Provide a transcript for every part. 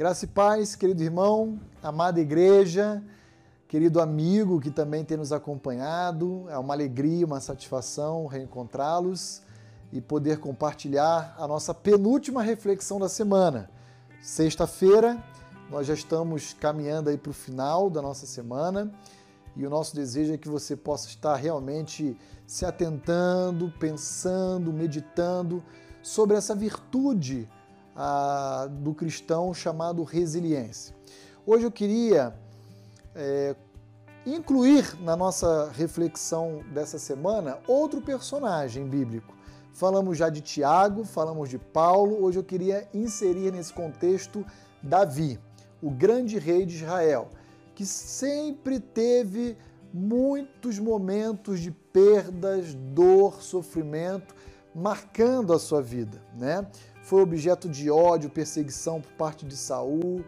Graça e paz, querido irmão, amada igreja, querido amigo que também tem nos acompanhado. É uma alegria, uma satisfação reencontrá-los e poder compartilhar a nossa penúltima reflexão da semana. Sexta-feira, nós já estamos caminhando aí para o final da nossa semana e o nosso desejo é que você possa estar realmente se atentando, pensando, meditando sobre essa virtude a, do cristão chamado resiliência. Hoje eu queria é, incluir na nossa reflexão dessa semana outro personagem bíblico. Falamos já de Tiago, falamos de Paulo, hoje eu queria inserir nesse contexto Davi, o grande rei de Israel, que sempre teve muitos momentos de perdas, dor, sofrimento, marcando a sua vida, né? Foi objeto de ódio, perseguição por parte de Saul,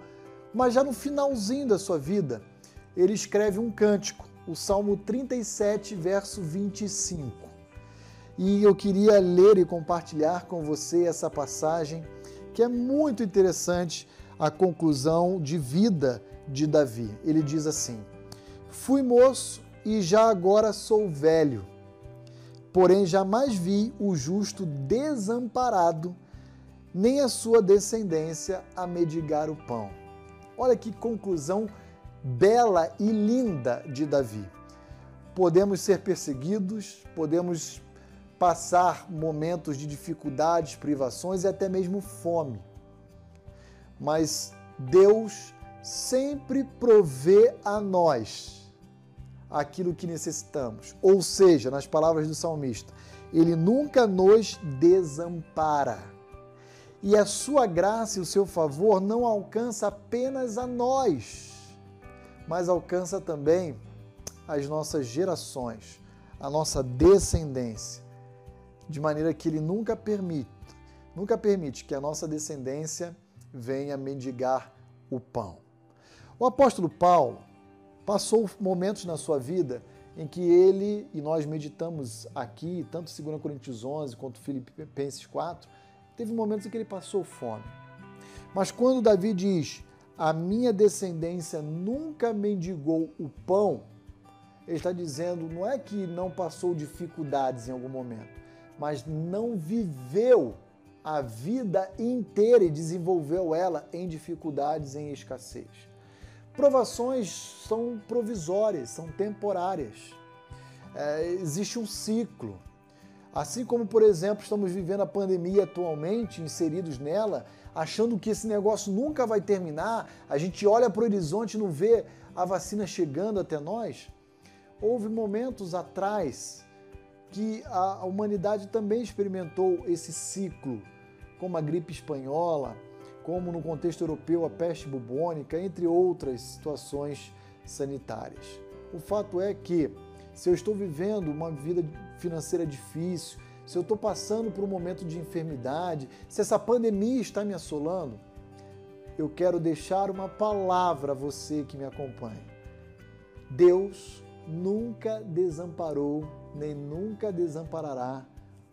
mas já no finalzinho da sua vida, ele escreve um cântico, o Salmo 37, verso 25. E eu queria ler e compartilhar com você essa passagem, que é muito interessante, a conclusão de vida de Davi. Ele diz assim: Fui moço e já agora sou velho, porém jamais vi o justo desamparado nem a sua descendência a medigar o pão. Olha que conclusão bela e linda de Davi. Podemos ser perseguidos, podemos passar momentos de dificuldades, privações e até mesmo fome. Mas Deus sempre provê a nós aquilo que necessitamos. Ou seja, nas palavras do salmista, ele nunca nos desampara. E a sua graça e o seu favor não alcança apenas a nós, mas alcança também as nossas gerações, a nossa descendência, de maneira que ele nunca permite, nunca permite que a nossa descendência venha mendigar o pão. O apóstolo Paulo passou momentos na sua vida em que ele, e nós meditamos aqui, tanto 2 Coríntios 11 quanto Filipenses 4, Teve momentos em que ele passou fome. Mas quando Davi diz: A minha descendência nunca mendigou o pão, ele está dizendo não é que não passou dificuldades em algum momento, mas não viveu a vida inteira e desenvolveu ela em dificuldades, em escassez. Provações são provisórias, são temporárias. É, existe um ciclo. Assim como, por exemplo, estamos vivendo a pandemia atualmente, inseridos nela, achando que esse negócio nunca vai terminar, a gente olha para o horizonte e não vê a vacina chegando até nós. Houve momentos atrás que a humanidade também experimentou esse ciclo, como a gripe espanhola, como no contexto europeu a peste bubônica, entre outras situações sanitárias. O fato é que se eu estou vivendo uma vida financeira difícil, se eu estou passando por um momento de enfermidade, se essa pandemia está me assolando, eu quero deixar uma palavra a você que me acompanha. Deus nunca desamparou, nem nunca desamparará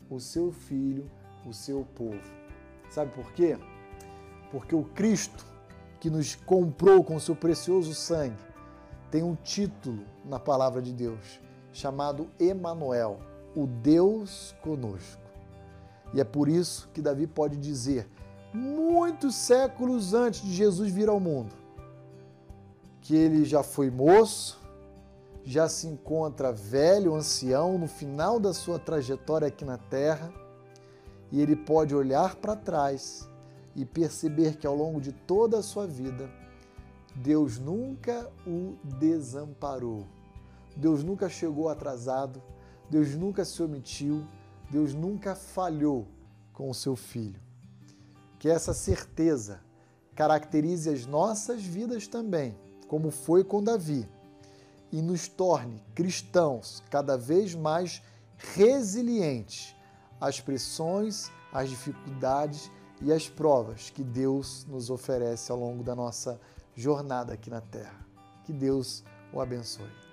o seu filho, o seu povo. Sabe por quê? Porque o Cristo que nos comprou com o seu precioso sangue tem um título na palavra de Deus chamado Emanuel, o Deus conosco. E é por isso que Davi pode dizer, muitos séculos antes de Jesus vir ao mundo, que ele já foi moço, já se encontra velho, ancião, no final da sua trajetória aqui na terra, e ele pode olhar para trás e perceber que ao longo de toda a sua vida, Deus nunca o desamparou Deus nunca chegou atrasado, Deus nunca se omitiu, Deus nunca falhou com o seu filho. Que essa certeza caracterize as nossas vidas também, como foi com Davi, e nos torne cristãos cada vez mais resilientes às pressões, às dificuldades e às provas que Deus nos oferece ao longo da nossa jornada aqui na terra. Que Deus o abençoe.